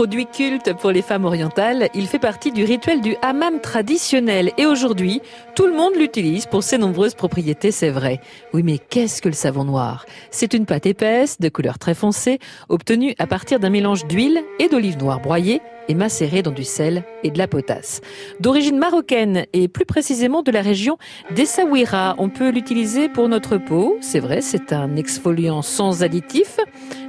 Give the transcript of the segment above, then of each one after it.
Produit culte pour les femmes orientales, il fait partie du rituel du hammam traditionnel et aujourd'hui, tout le monde l'utilise pour ses nombreuses propriétés, c'est vrai. Oui, mais qu'est-ce que le savon noir? C'est une pâte épaisse, de couleur très foncée, obtenue à partir d'un mélange d'huile et d'olive noire broyée et macéré dans du sel et de la potasse. D'origine marocaine et plus précisément de la région d'Essaouira, on peut l'utiliser pour notre peau. C'est vrai, c'est un exfoliant sans additifs,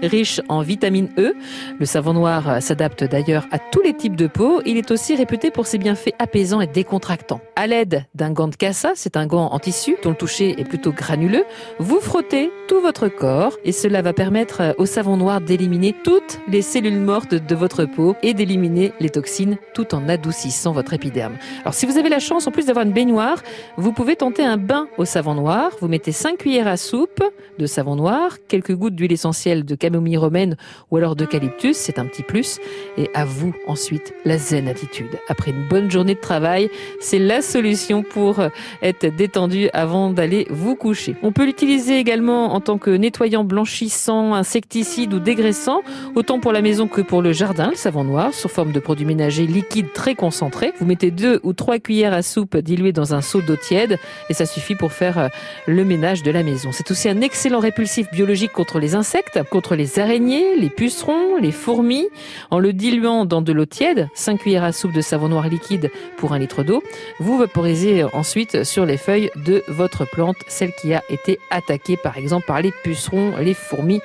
riche en vitamine E. Le savon noir s'adapte d'ailleurs à tous les types de peau. Il est aussi réputé pour ses bienfaits apaisants et décontractants. À l'aide d'un gant de cassa, c'est un gant en tissu dont le toucher est plutôt granuleux, vous frottez tout votre corps et cela va permettre au savon noir d'éliminer toutes les cellules mortes de votre peau et d'éliminer les toxines tout en adoucissant votre épiderme. Alors si vous avez la chance, en plus d'avoir une baignoire, vous pouvez tenter un bain au savon noir. Vous mettez 5 cuillères à soupe de savon noir, quelques gouttes d'huile essentielle de camomille romaine ou alors d'eucalyptus, c'est un petit plus. Et à vous ensuite la zen attitude. Après une bonne journée de travail, c'est la solution pour être détendu avant d'aller vous coucher. On peut l'utiliser également en tant que nettoyant blanchissant, insecticide ou dégraissant, autant pour la maison que pour le jardin, le savon noir, sur forme de produit ménager liquide très concentré. Vous mettez deux ou trois cuillères à soupe diluées dans un seau d'eau tiède et ça suffit pour faire euh, le ménage de la maison. C'est aussi un excellent répulsif biologique contre les insectes, contre les araignées, les pucerons, les fourmis. En le diluant dans de l'eau tiède, 5 cuillères à soupe de savon noir liquide pour un litre d'eau, vous vaporisez ensuite sur les feuilles de votre plante, celle qui a été attaquée par exemple par les pucerons, les fourmis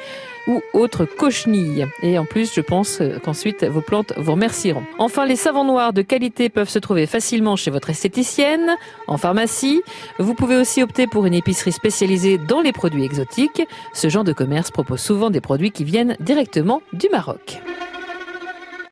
ou autres cochenilles. Et en plus, je pense qu'ensuite, vos plantes vous remercieront. Enfin, les savons noirs de qualité peuvent se trouver facilement chez votre esthéticienne, en pharmacie. Vous pouvez aussi opter pour une épicerie spécialisée dans les produits exotiques. Ce genre de commerce propose souvent des produits qui viennent directement du Maroc.